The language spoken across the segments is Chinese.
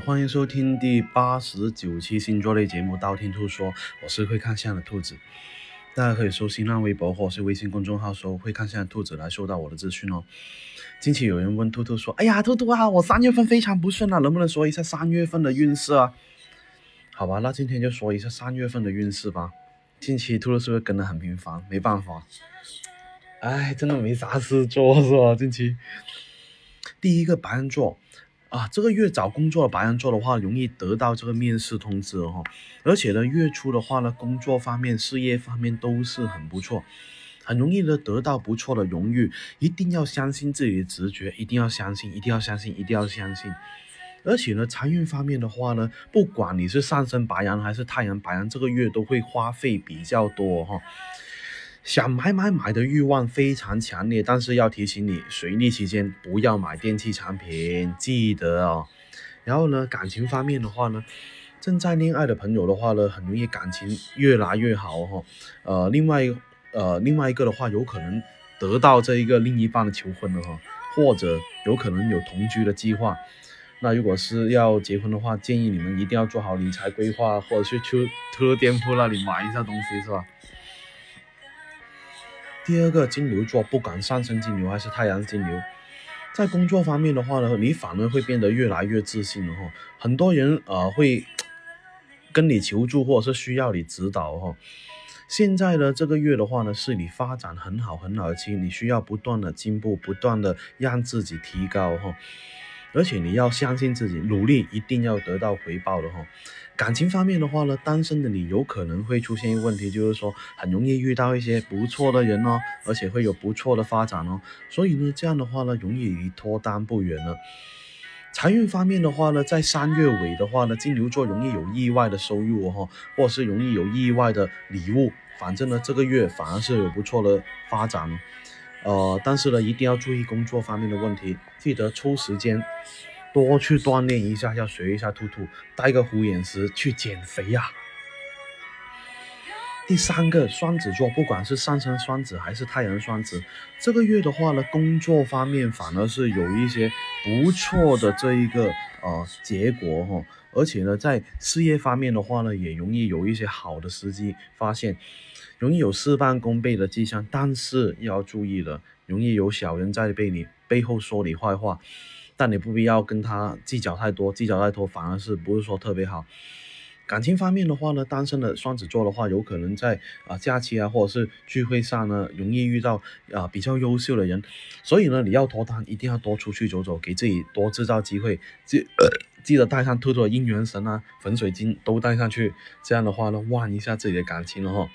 欢迎收听第八十九期星座类节目《道听途说》，我是会看相的兔子。大家可以搜新浪微博或是微信公众号搜“会看相的兔子”来收到我的资讯哦。近期有人问兔兔说：“哎呀，兔兔啊，我三月份非常不顺啊，能不能说一下三月份的运势啊？”好吧，那今天就说一下三月份的运势吧。近期兔兔是不是跟得很频繁？没办法，哎，真的没啥事做是吧？近期第一个白羊座。啊，这个月找工作的白羊座的话，容易得到这个面试通知哦。而且呢，月初的话呢，工作方面、事业方面都是很不错，很容易的得到不错的荣誉。一定要相信自己的直觉，一定要相信，一定要相信，一定要相信。而且呢，财运方面的话呢，不管你是上升白羊还是太阳白羊，这个月都会花费比较多哈。想买买买的欲望非常强烈，但是要提醒你，水逆期间不要买电器产品，记得哦。然后呢，感情方面的话呢，正在恋爱的朋友的话呢，很容易感情越来越好哈。呃，另外呃另外一个的话，有可能得到这一个另一半的求婚了哈，或者有可能有同居的计划。那如果是要结婚的话，建议你们一定要做好理财规划，或者是去特店铺那里买一下东西，是吧？第二个金牛座，不管上升金牛还是太阳金牛，在工作方面的话呢，你反而会变得越来越自信了哈。很多人呃会跟你求助，或者是需要你指导哈。现在呢，这个月的话呢，是你发展很好很好的期，你需要不断的进步，不断的让自己提高哈。而且你要相信自己，努力一定要得到回报的哈。感情方面的话呢，单身的你有可能会出现一个问题，就是说很容易遇到一些不错的人哦，而且会有不错的发展哦。所以呢，这样的话呢，容易离脱单不远了。财运方面的话呢，在三月尾的话呢，金牛座容易有意外的收入哦，或者是容易有意外的礼物。反正呢，这个月反而是有不错的发展。呃，但是呢，一定要注意工作方面的问题，记得抽时间多去锻炼一下，要学一下兔兔，带个虎眼石去减肥呀。第三个双子座，不管是上升双子还是太阳双子，这个月的话呢，工作方面反而是有一些不错的这一个呃结果哈，而且呢，在事业方面的话呢，也容易有一些好的时机发现。容易有事半功倍的迹象，但是要注意了，容易有小人在背你背后说你坏话，但你不必要跟他计较太多，计较太多反而是不是说特别好。感情方面的话呢，单身的双子座的话，有可能在啊假期啊或者是聚会上呢，容易遇到啊比较优秀的人，所以呢，你要脱单一定要多出去走走，给自己多制造机会，记 记得带上兔兔的姻缘绳啊、粉水晶都带上去，这样的话呢，旺一下自己的感情了哈。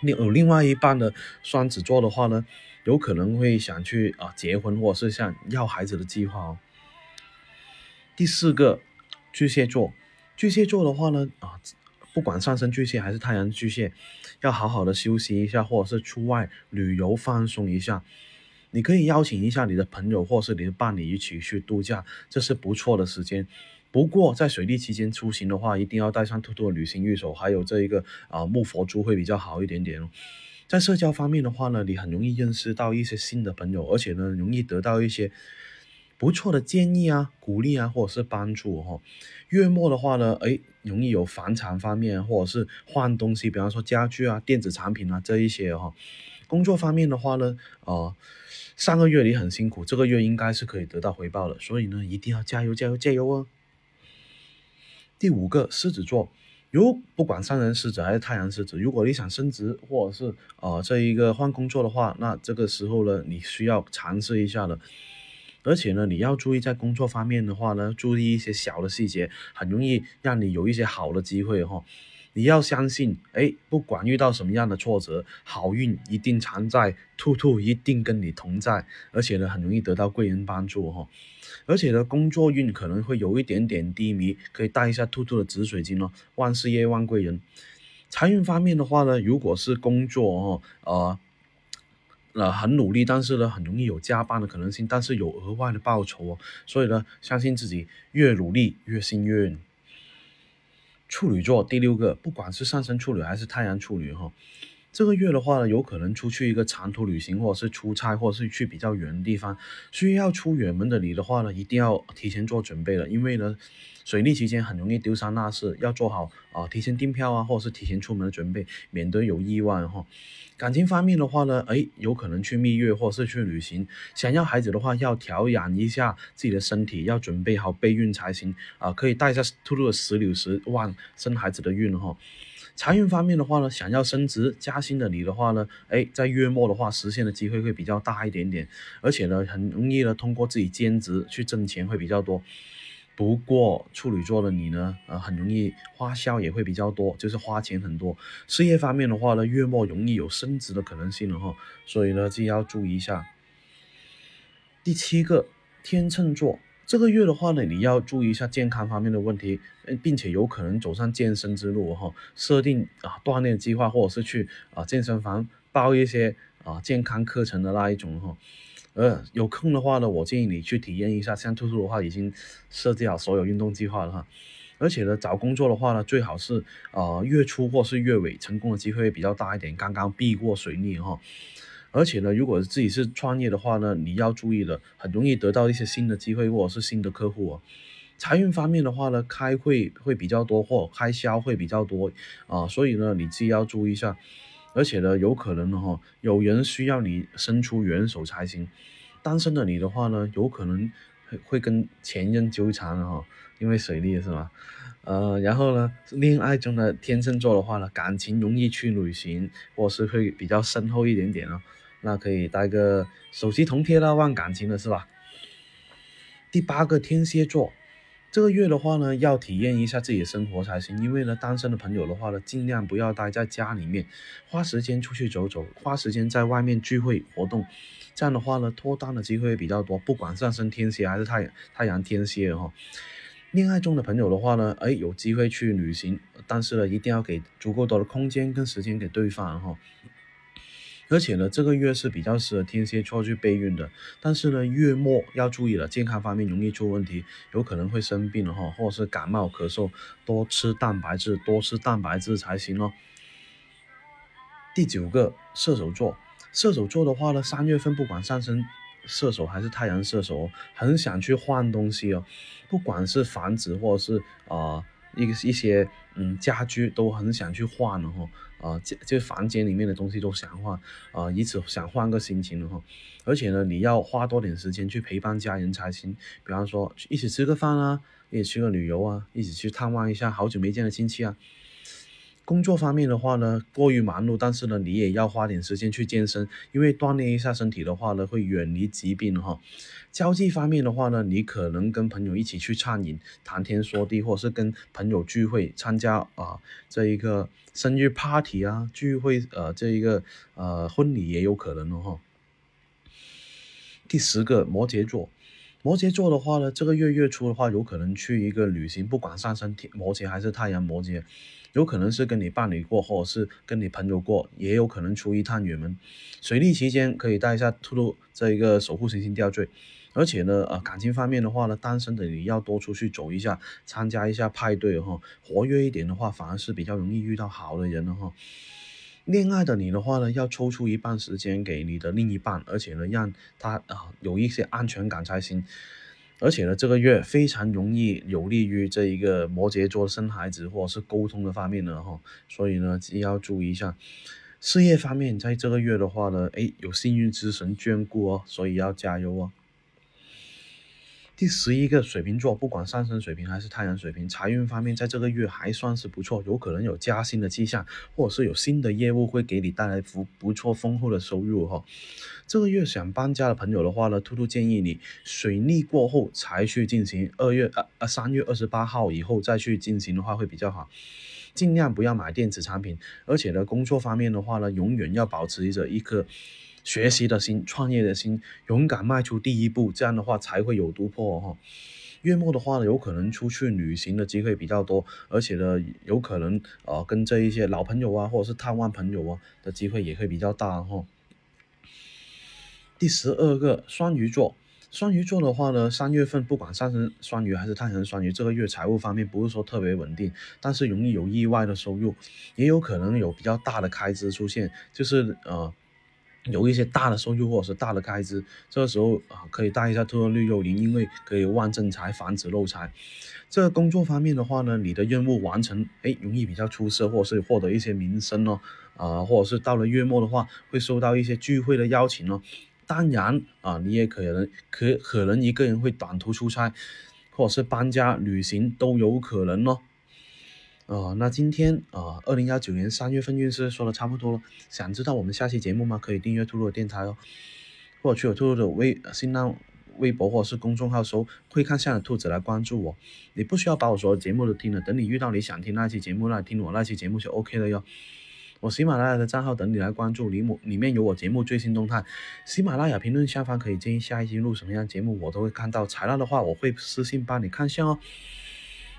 另有另外一半的双子座的话呢，有可能会想去啊结婚或者是想要孩子的计划哦。第四个巨蟹座，巨蟹座的话呢啊，不管上升巨蟹还是太阳巨蟹，要好好的休息一下，或者是出外旅游放松一下。你可以邀请一下你的朋友或是你的伴侣一起去度假，这是不错的时间。不过在水逆期间出行的话，一定要带上兔兔的旅行玉手，还有这一个啊木佛珠会比较好一点点哦。在社交方面的话呢，你很容易认识到一些新的朋友，而且呢，容易得到一些不错的建议啊、鼓励啊，或者是帮助哈。月末的话呢，哎，容易有房产方面或者是换东西，比方说家具啊、电子产品啊这一些哈。工作方面的话呢，呃，上个月你很辛苦，这个月应该是可以得到回报的，所以呢，一定要加油加油加油哦。第五个狮子座，如不管上人狮子还是太阳狮子，如果你想升职或者是呃这一个换工作的话，那这个时候呢，你需要尝试一下的。而且呢，你要注意在工作方面的话呢，注意一些小的细节，很容易让你有一些好的机会哈。你要相信，哎，不管遇到什么样的挫折，好运一定常在，兔兔一定跟你同在，而且呢，很容易得到贵人帮助哈。而且呢，工作运可能会有一点点低迷，可以带一下兔兔的紫水晶哦，万事业万贵人。财运方面的话呢，如果是工作哦，呃，那很努力，但是呢，很容易有加班的可能性，但是有额外的报酬哦，所以呢，相信自己，越努力越幸运。处女座第六个，不管是上升处女还是太阳处女哈，这个月的话呢，有可能出去一个长途旅行，或者是出差，或者是去比较远的地方。需要出远门的你的话呢，一定要提前做准备了，因为呢，水逆期间很容易丢三落四，要做好啊，提前订票啊，或者是提前出门的准备，免得有意外哈。感情方面的话呢，哎，有可能去蜜月或者是去旅行。想要孩子的话，要调养一下自己的身体，要准备好备孕才行啊。可以带一下兔兔的石榴石，旺生孩子的运哈。财运方面的话呢，想要升职加薪的你的话呢，哎，在月末的话实现的机会会比较大一点点，而且呢，很容易呢通过自己兼职去挣钱会比较多。不过处女座的你呢，呃，很容易花销也会比较多，就是花钱很多。事业方面的话呢，月末容易有升职的可能性了哈，所以呢，自己要注意一下。第七个，天秤座。这个月的话呢，你要注意一下健康方面的问题，并且有可能走上健身之路哈。设定啊锻炼计划，或者是去啊健身房报一些啊健康课程的那一种哈。呃，有空的话呢，我建议你去体验一下。像兔兔的话，已经设计好所有运动计划了哈。而且呢，找工作的话呢，最好是啊月初或是月尾，成功的机会比较大一点。刚刚避过水逆哈。而且呢，如果自己是创业的话呢，你要注意了，很容易得到一些新的机会或者是新的客户哦。财运方面的话呢，开会会比较多，或开销会比较多啊，所以呢，你自己要注意一下。而且呢，有可能哈，有人需要你伸出援手才行。单身的你的话呢，有可能会会跟前任纠缠哈，因为水逆是吧？呃，然后呢，恋爱中的天秤座的话呢，感情容易去旅行，或是会比较深厚一点点哦。那可以带个手机铜贴啦，忘感情的是吧？第八个天蝎座，这个月的话呢，要体验一下自己的生活才行。因为呢，单身的朋友的话呢，尽量不要待在家里面，花时间出去走走，花时间在外面聚会活动。这样的话呢，脱单的机会比较多。不管上升天蝎还是太阳太阳天蝎哈，恋爱中的朋友的话呢，哎，有机会去旅行，但是呢，一定要给足够多的空间跟时间给对方哈。而且呢，这个月是比较适合天蝎座去备孕的，但是呢，月末要注意了，健康方面容易出问题，有可能会生病了哈，或者是感冒咳嗽，多吃蛋白质，多吃蛋白质才行哦。第九个，射手座，射手座的话呢，三月份不管上升射手还是太阳射手，很想去换东西哦，不管是房子或者是啊。一个一些嗯家居都很想去换了哈，啊这这房间里面的东西都想换啊，以此想换个心情的哈。而且呢，你要花多点时间去陪伴家人才行，比方说一起吃个饭啊，一起去个旅游啊，一起去探望一下好久没见的亲戚啊。工作方面的话呢，过于忙碌，但是呢，你也要花点时间去健身，因为锻炼一下身体的话呢，会远离疾病哈。交际方面的话呢，你可能跟朋友一起去畅饮、谈天说地，或者是跟朋友聚会、参加啊这一个生日 party 啊聚会，呃这一个呃婚礼也有可能的哈。第十个摩羯座。摩羯座的话呢，这个月月初的话，有可能去一个旅行，不管上升天摩羯还是太阳摩羯，有可能是跟你伴侣过，或者是跟你朋友过，也有可能出一趟远门。水逆期间可以带一下兔兔这一个守护行星吊坠，而且呢，呃，感情方面的话呢，单身的你要多出去走一下，参加一下派对哈，活跃一点的话，反而是比较容易遇到好的人的哈。恋爱的你的话呢，要抽出一半时间给你的另一半，而且呢，让他啊有一些安全感才行。而且呢，这个月非常容易有利于这一个摩羯座生孩子或者是沟通的方面呢哈，所以呢，也要注意一下。事业方面，在这个月的话呢，哎，有幸运之神眷顾哦，所以要加油哦。第十一个水瓶座，不管上升水平还是太阳水平，财运方面在这个月还算是不错，有可能有加薪的迹象，或者是有新的业务会给你带来不不错丰厚的收入哈。这个月想搬家的朋友的话呢，兔兔建议你水逆过后才去进行，二月呃呃三月二十八号以后再去进行的话会比较好，尽量不要买电子产品，而且呢，工作方面的话呢，永远要保持着一颗。学习的心，创业的心，勇敢迈出第一步，这样的话才会有突破哈。月末的话呢，有可能出去旅行的机会比较多，而且呢，有可能呃跟这一些老朋友啊，或者是探望朋友啊的机会也会比较大哈。第十二个双鱼座。双鱼座的话呢，三月份不管上升双鱼还是太阳双鱼，这个月财务方面不是说特别稳定，但是容易有意外的收入，也有可能有比较大的开支出现，就是呃。有一些大的收入或者是大的开支，这个时候啊可以带一下特绿幽灵，因为可以旺正财，防止漏财。这个工作方面的话呢，你的任务完成，哎，容易比较出色，或者是获得一些名声哦，啊，或者是到了月末的话，会收到一些聚会的邀请哦。当然啊，你也可能可可能一个人会短途出差，或者是搬家、旅行都有可能哦。呃，那今天呃，二零幺九年三月份运势说的差不多了。想知道我们下期节目吗？可以订阅兔兔的电台哦，或者去我兔兔的微新浪微博或者是公众号搜“会看相的兔子”来关注我。你不需要把我所有节目都听了，等你遇到你想听那期节目来听我那期节目就 OK 了哟。我喜马拉雅的账号等你来关注，里里里面有我节目最新动态。喜马拉雅评论下方可以建议下一期录什么样节目，我都会看到。材料的话，我会私信帮你看相哦。